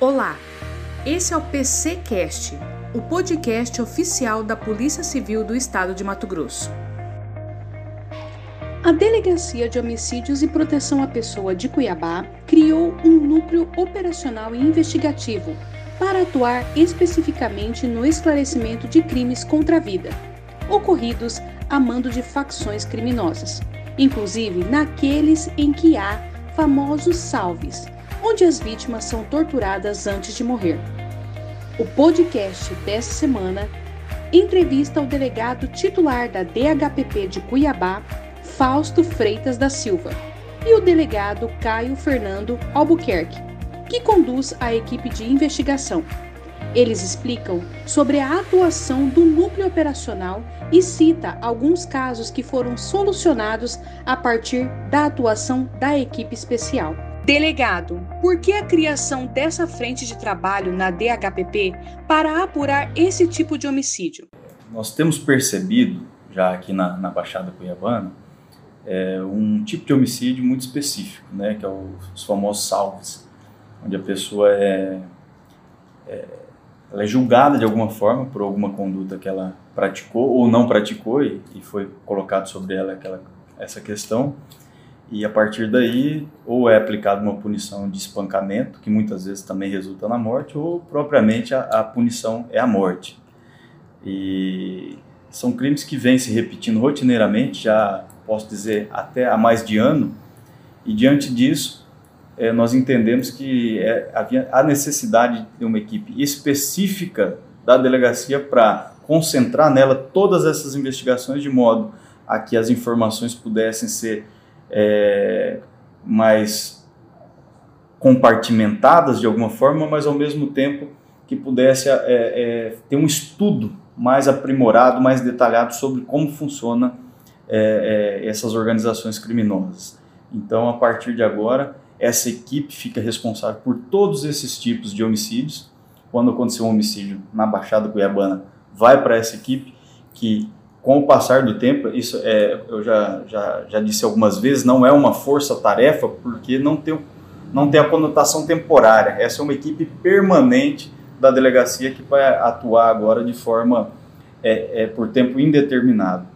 Olá, esse é o PCcast, o podcast oficial da Polícia Civil do Estado de Mato Grosso. A Delegacia de Homicídios e Proteção à Pessoa de Cuiabá criou um núcleo operacional e investigativo para atuar especificamente no esclarecimento de crimes contra a vida, ocorridos a mando de facções criminosas, inclusive naqueles em que há famosos salves, onde as vítimas são torturadas antes de morrer. O podcast dessa semana entrevista o delegado titular da DHPP de Cuiabá, Fausto Freitas da Silva, e o delegado Caio Fernando Albuquerque, que conduz a equipe de investigação. Eles explicam sobre a atuação do núcleo operacional e cita alguns casos que foram solucionados a partir da atuação da equipe especial. Delegado, por que a criação dessa frente de trabalho na DHPP para apurar esse tipo de homicídio? Nós temos percebido, já aqui na, na Baixada Cuiabana, é, um tipo de homicídio muito específico, né, que é o, os famosos salves, onde a pessoa é, é é julgada de alguma forma por alguma conduta que ela praticou ou não praticou e, e foi colocado sobre ela aquela, essa questão e a partir daí ou é aplicada uma punição de espancamento que muitas vezes também resulta na morte ou propriamente a, a punição é a morte. E são crimes que vêm se repetindo rotineiramente já posso dizer até há mais de ano. E diante disso é, nós entendemos que é, havia a necessidade de uma equipe específica da delegacia para concentrar nela todas essas investigações de modo a que as informações pudessem ser é, mais compartimentadas de alguma forma, mas ao mesmo tempo que pudesse é, é, ter um estudo mais aprimorado, mais detalhado sobre como funciona é, é, essas organizações criminosas. Então, a partir de agora, essa equipe fica responsável por todos esses tipos de homicídios. Quando acontecer um homicídio na Baixada Cuiabana, vai para essa equipe que, com o passar do tempo, isso é, eu já, já, já disse algumas vezes, não é uma força-tarefa, porque não tem, não tem a conotação temporária. Essa é uma equipe permanente da delegacia que vai atuar agora de forma é, é, por tempo indeterminado.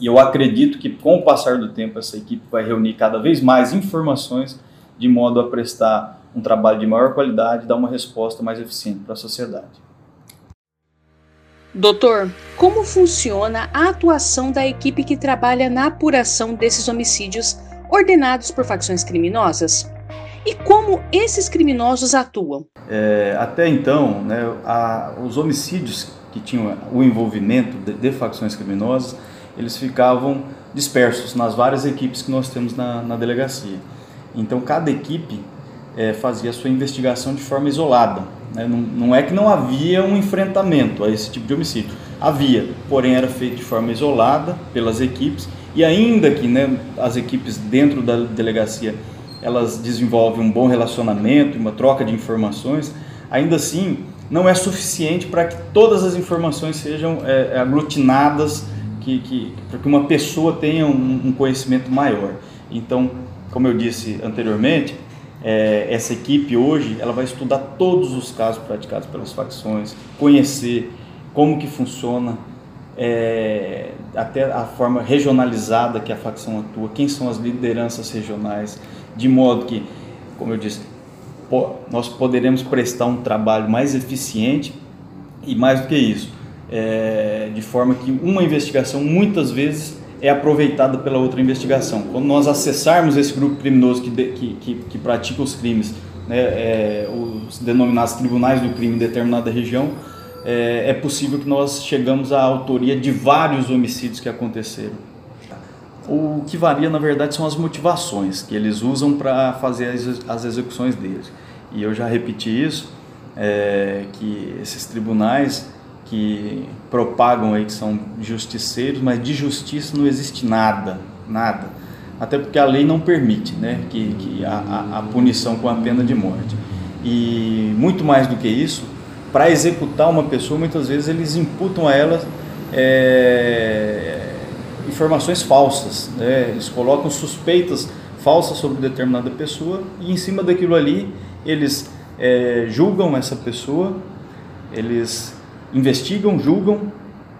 E eu acredito que, com o passar do tempo, essa equipe vai reunir cada vez mais informações de modo a prestar um trabalho de maior qualidade dar uma resposta mais eficiente para a sociedade. Doutor, como funciona a atuação da equipe que trabalha na apuração desses homicídios ordenados por facções criminosas? E como esses criminosos atuam? É, até então, né, a, os homicídios que tinham o envolvimento de, de, facções criminosas, eles ficavam dispersos nas várias equipes que nós temos na, na delegacia. Então cada equipe é, fazia a sua investigação de forma isolada. Né? Não, não, é que não havia um enfrentamento a esse tipo de homicídio. Havia, porém era feito de forma isolada pelas equipes e ainda que né, as equipes dentro da delegacia elas desenvolvem um bom relacionamento, uma troca de informações, ainda assim não é suficiente para que todas as informações sejam é, aglutinadas, que, que, para que uma pessoa tenha um, um conhecimento maior. Então, como eu disse anteriormente, é, essa equipe hoje ela vai estudar todos os casos praticados pelas facções, conhecer como que funciona é, até a forma regionalizada que a facção atua, quem são as lideranças regionais, de modo que, como eu disse, nós poderemos prestar um trabalho mais eficiente e mais do que isso, é, de forma que uma investigação muitas vezes é aproveitada pela outra investigação. Quando nós acessarmos esse grupo criminoso que, que, que, que pratica os crimes, né, é, os denominados tribunais do crime em determinada região, é, é possível que nós chegamos à autoria de vários homicídios que aconteceram. O que varia, na verdade, são as motivações que eles usam para fazer as, as execuções deles. E eu já repeti isso, é, que esses tribunais que propagam aí que são justiceiros, mas de justiça não existe nada, nada. Até porque a lei não permite né, que, que a, a punição com a pena de morte. E muito mais do que isso, para executar uma pessoa, muitas vezes eles imputam a ela é, informações falsas. Né? Eles colocam suspeitas falsas sobre determinada pessoa e em cima daquilo ali eles é, julgam essa pessoa, eles investigam, julgam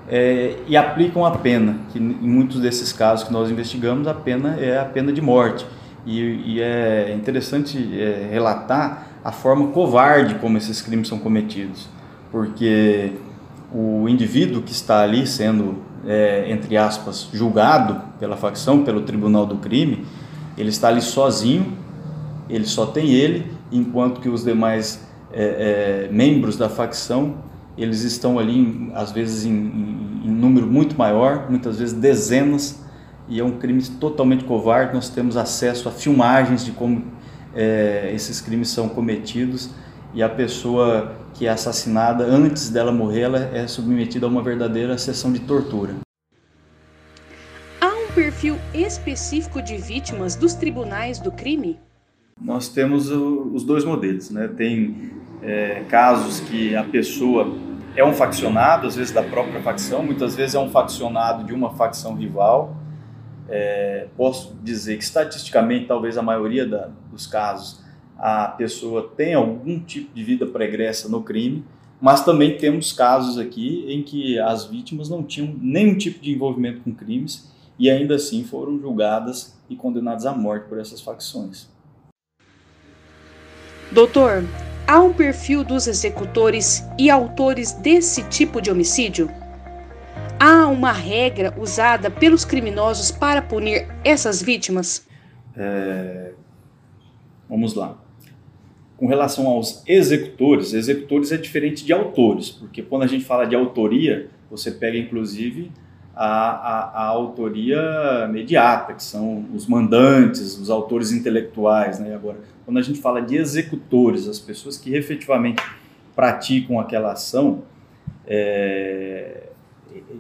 é, e aplicam a pena, que em muitos desses casos que nós investigamos, a pena é a pena de morte. E, e é interessante é, relatar a forma covarde como esses crimes são cometidos, porque o indivíduo que está ali sendo, é, entre aspas, julgado pela facção, pelo tribunal do crime, ele está ali sozinho, ele só tem ele, enquanto que os demais é, é, membros da facção eles estão ali às vezes em, em, em, número muito maior, muitas vezes dezenas, e é um crime totalmente covarde. Nós temos acesso a filmagens de como é, esses crimes são cometidos e a pessoa que é assassinada antes dela morrer, ela é submetida a uma verdadeira sessão de tortura. Há um perfil específico de vítimas dos tribunais do crime? Nós temos os dois modelos, né? Tem é, casos que a pessoa é um faccionado, às vezes da própria facção, muitas vezes é um faccionado de uma facção rival. É, posso dizer que estatisticamente, talvez a maioria da, dos casos, a pessoa tem algum tipo de vida pregressa no crime, mas também temos casos aqui em que as vítimas não tinham nenhum tipo de envolvimento com crimes e ainda assim foram julgadas e condenadas à morte por essas facções. Doutor, há um perfil dos executores e autores desse tipo de homicídio? Há uma regra usada pelos criminosos para punir essas vítimas? É... Vamos lá. Com relação aos executores, executores é diferente de autores, porque quando a gente fala de autoria, você pega inclusive a, a, a, autoria imediata, que são os mandantes, os autores intelectuais. Né? Agora, quando a gente fala de executores, as pessoas que efetivamente praticam aquela ação, é,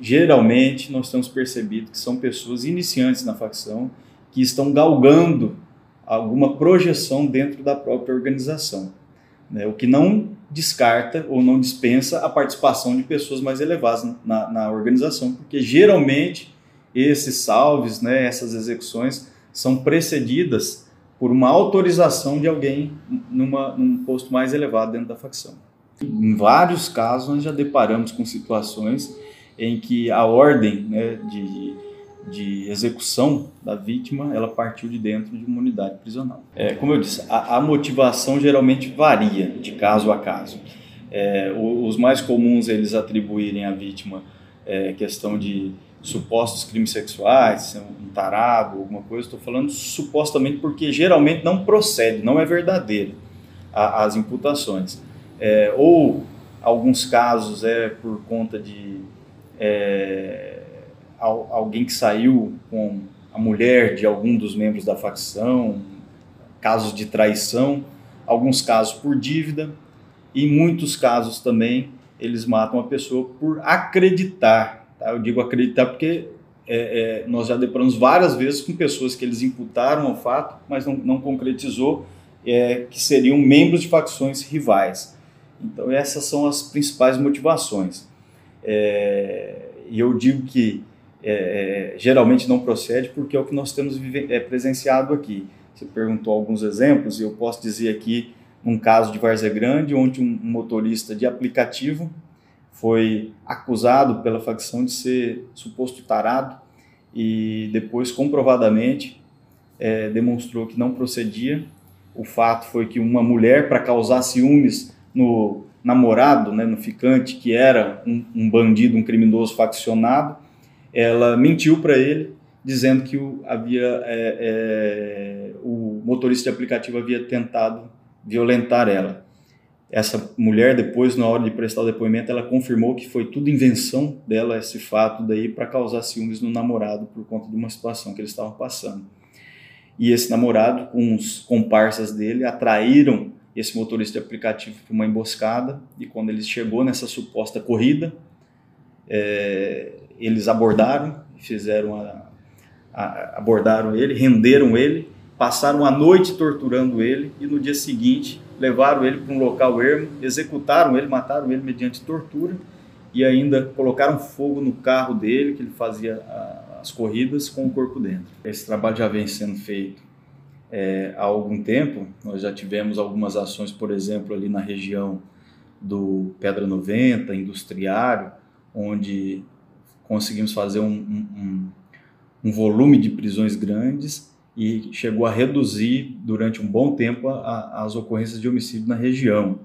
geralmente nós temos percebido que são pessoas iniciantes na facção que estão galgando alguma projeção dentro da própria organização né? o que não descarta ou não dispensa a participação de pessoas mais elevadas na, na organização, porque geralmente esses salves, né, essas execuções, são precedidas por uma autorização de alguém numa, num posto mais elevado dentro da facção. Em vários casos, nós já deparamos com situações em que a ordem né, de de execução da vítima, ela partiu de dentro de uma unidade prisional. É, como eu disse, a, a motivação geralmente varia de caso a caso. É, os mais comuns eles atribuírem à vítima é, questão de supostos crimes sexuais, um tarado, alguma coisa. Estou falando supostamente porque geralmente não procede, não é verdadeiro a, as imputações. É, ou alguns casos é por conta de é, alguém que saiu com a mulher de algum dos membros da facção, casos de traição, alguns casos por dívida, e em muitos casos também eles matam a pessoa por acreditar. Tá? Eu digo acreditar porque é, é, nós já deparamos várias vezes com pessoas que eles imputaram ao fato, mas não, não concretizou, é, que seriam membros de facções rivais. Então essas são as principais motivações. É, e eu digo que é, é, geralmente não procede porque é o que nós temos é, presenciado aqui. Você perguntou alguns exemplos e eu posso dizer aqui um caso de Várzea Grande, onde um motorista de aplicativo foi acusado pela facção de ser suposto tarado e depois comprovadamente é, demonstrou que não procedia. O fato foi que uma mulher, para causar ciúmes no namorado, né, no ficante, que era um, um bandido, um criminoso faccionado, ela mentiu para ele, dizendo que o, havia, é, é, o motorista de aplicativo havia tentado violentar ela. Essa mulher, depois, na hora de prestar o depoimento, ela confirmou que foi tudo invenção dela, esse fato daí, para causar ciúmes no namorado por conta de uma situação que eles estavam passando. E esse namorado, com os comparsas dele, atraíram esse motorista de aplicativo para uma emboscada, e quando ele chegou nessa suposta corrida, é, eles abordaram, fizeram a, a, abordaram ele, renderam ele, passaram a noite torturando ele e no dia seguinte levaram ele para um local ermo, executaram ele, mataram ele mediante tortura e ainda colocaram fogo no carro dele, que ele fazia a, as corridas com o corpo dentro. Esse trabalho já vem sendo feito é, há algum tempo. Nós já tivemos algumas ações, por exemplo, ali na região do Pedra 90, Industriário, onde conseguimos fazer um, um, um volume de prisões grandes e chegou a reduzir durante um bom tempo a, a, as ocorrências de homicídio na região.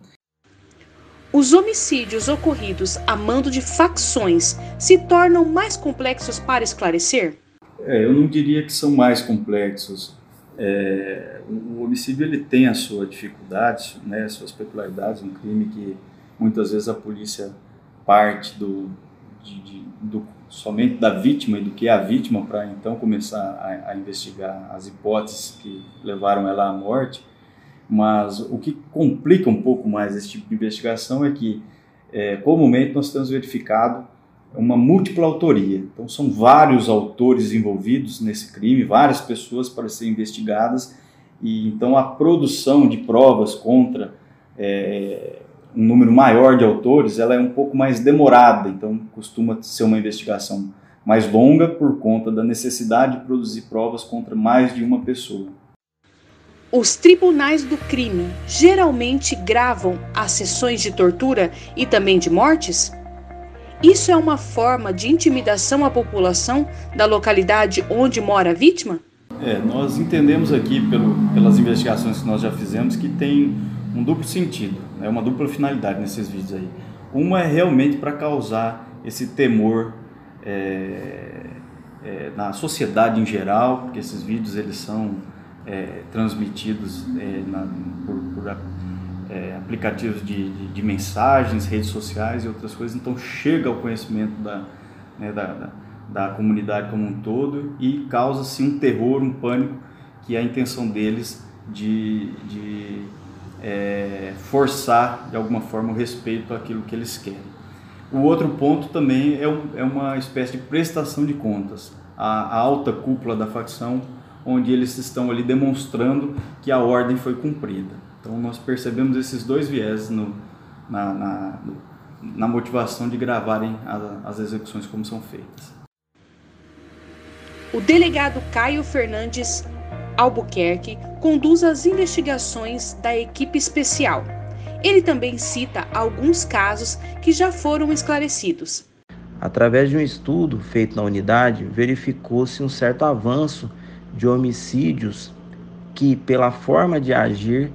Os homicídios ocorridos a mando de facções se tornam mais complexos para esclarecer? É, eu não diria que são mais complexos. É, o homicídio ele tem a sua dificuldade, né, suas peculiaridades, um crime que muitas vezes a polícia parte do, de, de, do somente da vítima e do que é a vítima para então começar a, a, investigar as hipóteses que levaram ela à morte. Mas o que complica um pouco mais esse tipo de investigação é que é, comumente nós temos verificado uma múltipla autoria. Então, são vários autores envolvidos nesse crime, várias pessoas para serem investigadas, e então a produção de provas contra é, um número maior de autores, ela é um pouco mais demorada, então costuma ser uma investigação mais longa por conta da necessidade de produzir provas contra mais de uma pessoa. Os tribunais do crime geralmente gravam as sessões de tortura e também de mortes? Isso é uma forma de intimidação à população da localidade onde mora a vítima? É, nós entendemos aqui, pelo, pelas investigações que nós já fizemos, que tem um duplo sentido, né, uma dupla finalidade nesses vídeos aí. Uma é realmente para causar esse temor é, é, na sociedade em geral, porque esses vídeos eles são é, transmitidos é, na, por, por é, aplicativos de, de, de, mensagens, redes sociais e outras coisas, então chega ao conhecimento da, né, da, da, da, comunidade como um todo e causa-se um terror, um pânico, que é a intenção deles de, de é, forçar de alguma forma o respeito àquilo que eles querem. O outro ponto também é, um, é uma espécie de prestação de contas. A, alta cúpula da facção, onde eles estão ali demonstrando que a ordem foi cumprida. Então nós percebemos esses dois viés no, na, na, na motivação de gravarem a, as execuções como são feitas. O delegado Caio Fernandes Albuquerque conduz as investigações da equipe especial. Ele também cita alguns casos que já foram esclarecidos. Através de um estudo feito na unidade, verificou-se um certo avanço de homicídios que, pela forma de agir,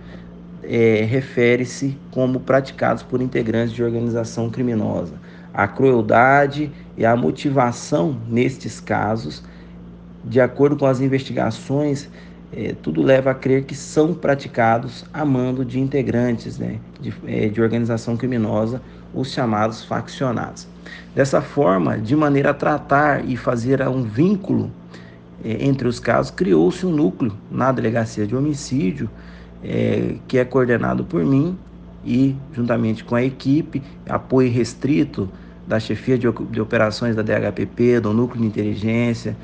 é, refere-se como praticados por integrantes de organização criminosa. A crueldade e a motivação nestes casos, de acordo com as investigações, é, tudo leva a crer que são praticados a mando de integrantes né, de, é, de organização criminosa, os chamados faccionados. Dessa forma, de maneira a tratar e fazer um vínculo é, entre os casos, criou-se um núcleo na delegacia de homicídio é, que é coordenado por mim e juntamente com a equipe, apoio restrito da chefia de, de operações da DHPP, do núcleo de inteligência,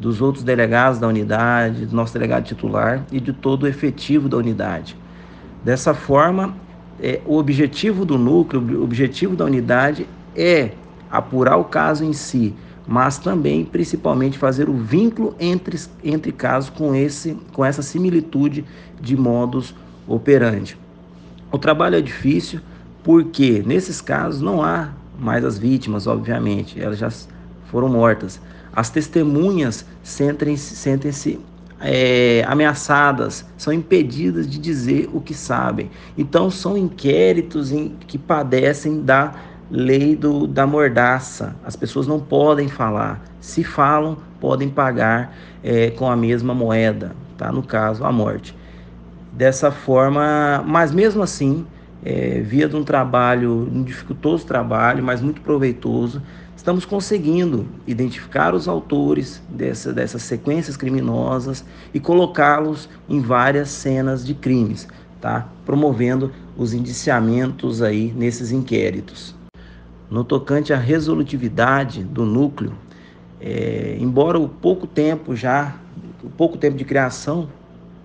dos outros delegados da unidade, do nosso delegado titular e de todo o efetivo da unidade. Dessa forma, é, o objetivo do núcleo, o objetivo da unidade é apurar o caso em si, mas também, principalmente, fazer o vínculo entre, entre casos com, esse, com essa similitude de modos operandi. O trabalho é difícil porque, nesses casos, não há mais as vítimas, obviamente, elas já foram mortas. As testemunhas sentem-se sentem é, ameaçadas, são impedidas de dizer o que sabem. Então, são inquéritos em, que padecem da lei do, da mordaça. As pessoas não podem falar. Se falam, podem pagar é, com a mesma moeda, tá? no caso, a morte. Dessa forma, mas mesmo assim, é, via de um trabalho, um dificultoso trabalho, mas muito proveitoso, estamos conseguindo identificar os autores dessa, dessas sequências criminosas e colocá-los em várias cenas de crimes, tá? promovendo os indiciamentos aí nesses inquéritos. No tocante à resolutividade do núcleo, é, embora o pouco tempo já, o pouco tempo de criação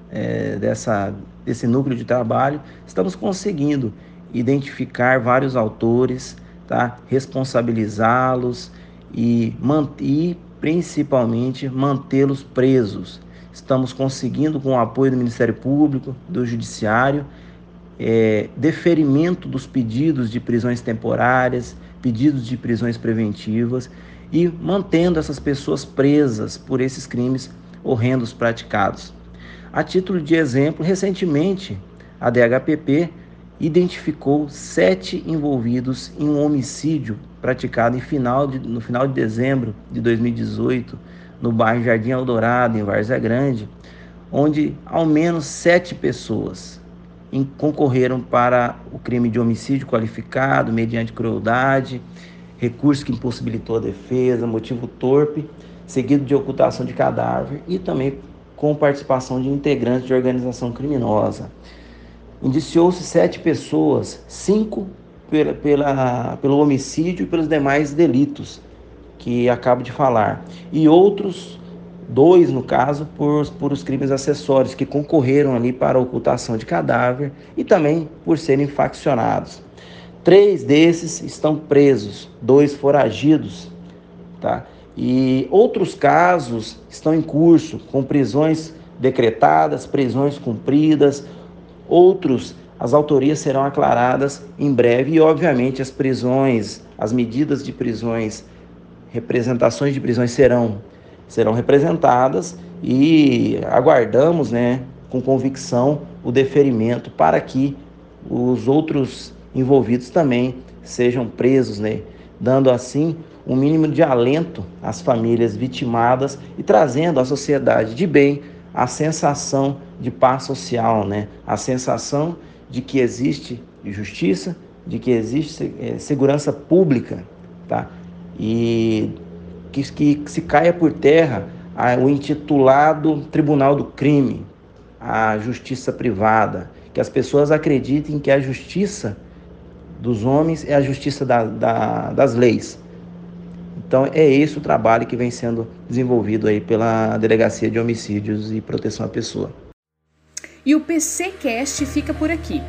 é, dessa, desse núcleo de trabalho, estamos conseguindo identificar vários autores, tá? responsabilizá-los e, e principalmente mantê-los presos. estamos conseguindo, com o apoio do Ministério Público, do Judiciário, é, deferimento dos pedidos de prisões temporárias, pedidos de prisões preventivas e mantendo essas pessoas presas por esses crimes horrendos praticados. A título de exemplo, recentemente a DHPP identificou sete envolvidos em um homicídio praticado em final de, no final de dezembro de 2018 no bairro Jardim Eldorado, em Várzea Grande, onde ao menos sete pessoas concorreram para o crime de homicídio qualificado mediante crueldade, recurso que impossibilitou a defesa, motivo torpe, seguido de ocultação de cadáver e também com participação de integrantes de organização criminosa. Indiciou-se sete pessoas, cinco pela, pela, pelo homicídio e pelos demais delitos que acabo de falar, e outros dois, no caso, por, por os crimes acessórios que concorreram ali para a ocultação de cadáver e também por serem faccionados. Três desses estão presos, dois foragidos, tá? E outros casos estão em curso, com prisões decretadas, prisões cumpridas, outros as autorias serão aclaradas em breve e, obviamente, as prisões, as medidas de prisões, representações de prisões serão serão representadas e aguardamos, né, com convicção o deferimento para que os outros envolvidos também sejam presos, né, dando assim um mínimo de alento às famílias vitimadas e trazendo à sociedade de bem a sensação de paz social, né, a sensação de que existe justiça, de que existe é, segurança pública, tá? E que, que se caia por terra a, o intitulado Tribunal do Crime, a justiça privada, que as pessoas acreditem que a justiça dos homens é a justiça da, da, das leis. Então é esse o trabalho que vem sendo desenvolvido aí pela Delegacia de Homicídios e Proteção à Pessoa. E o PCcast fica por aqui.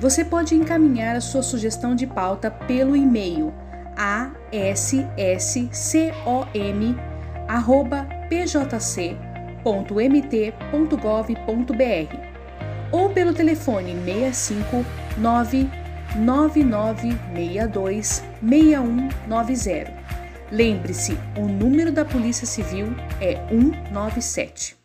Você pode encaminhar a sua sugestão de pauta pelo e-mail assc.pjc.mt.gov.br ou pelo telefone 65 99962 6190. Lembre-se, o número da Polícia Civil é 197.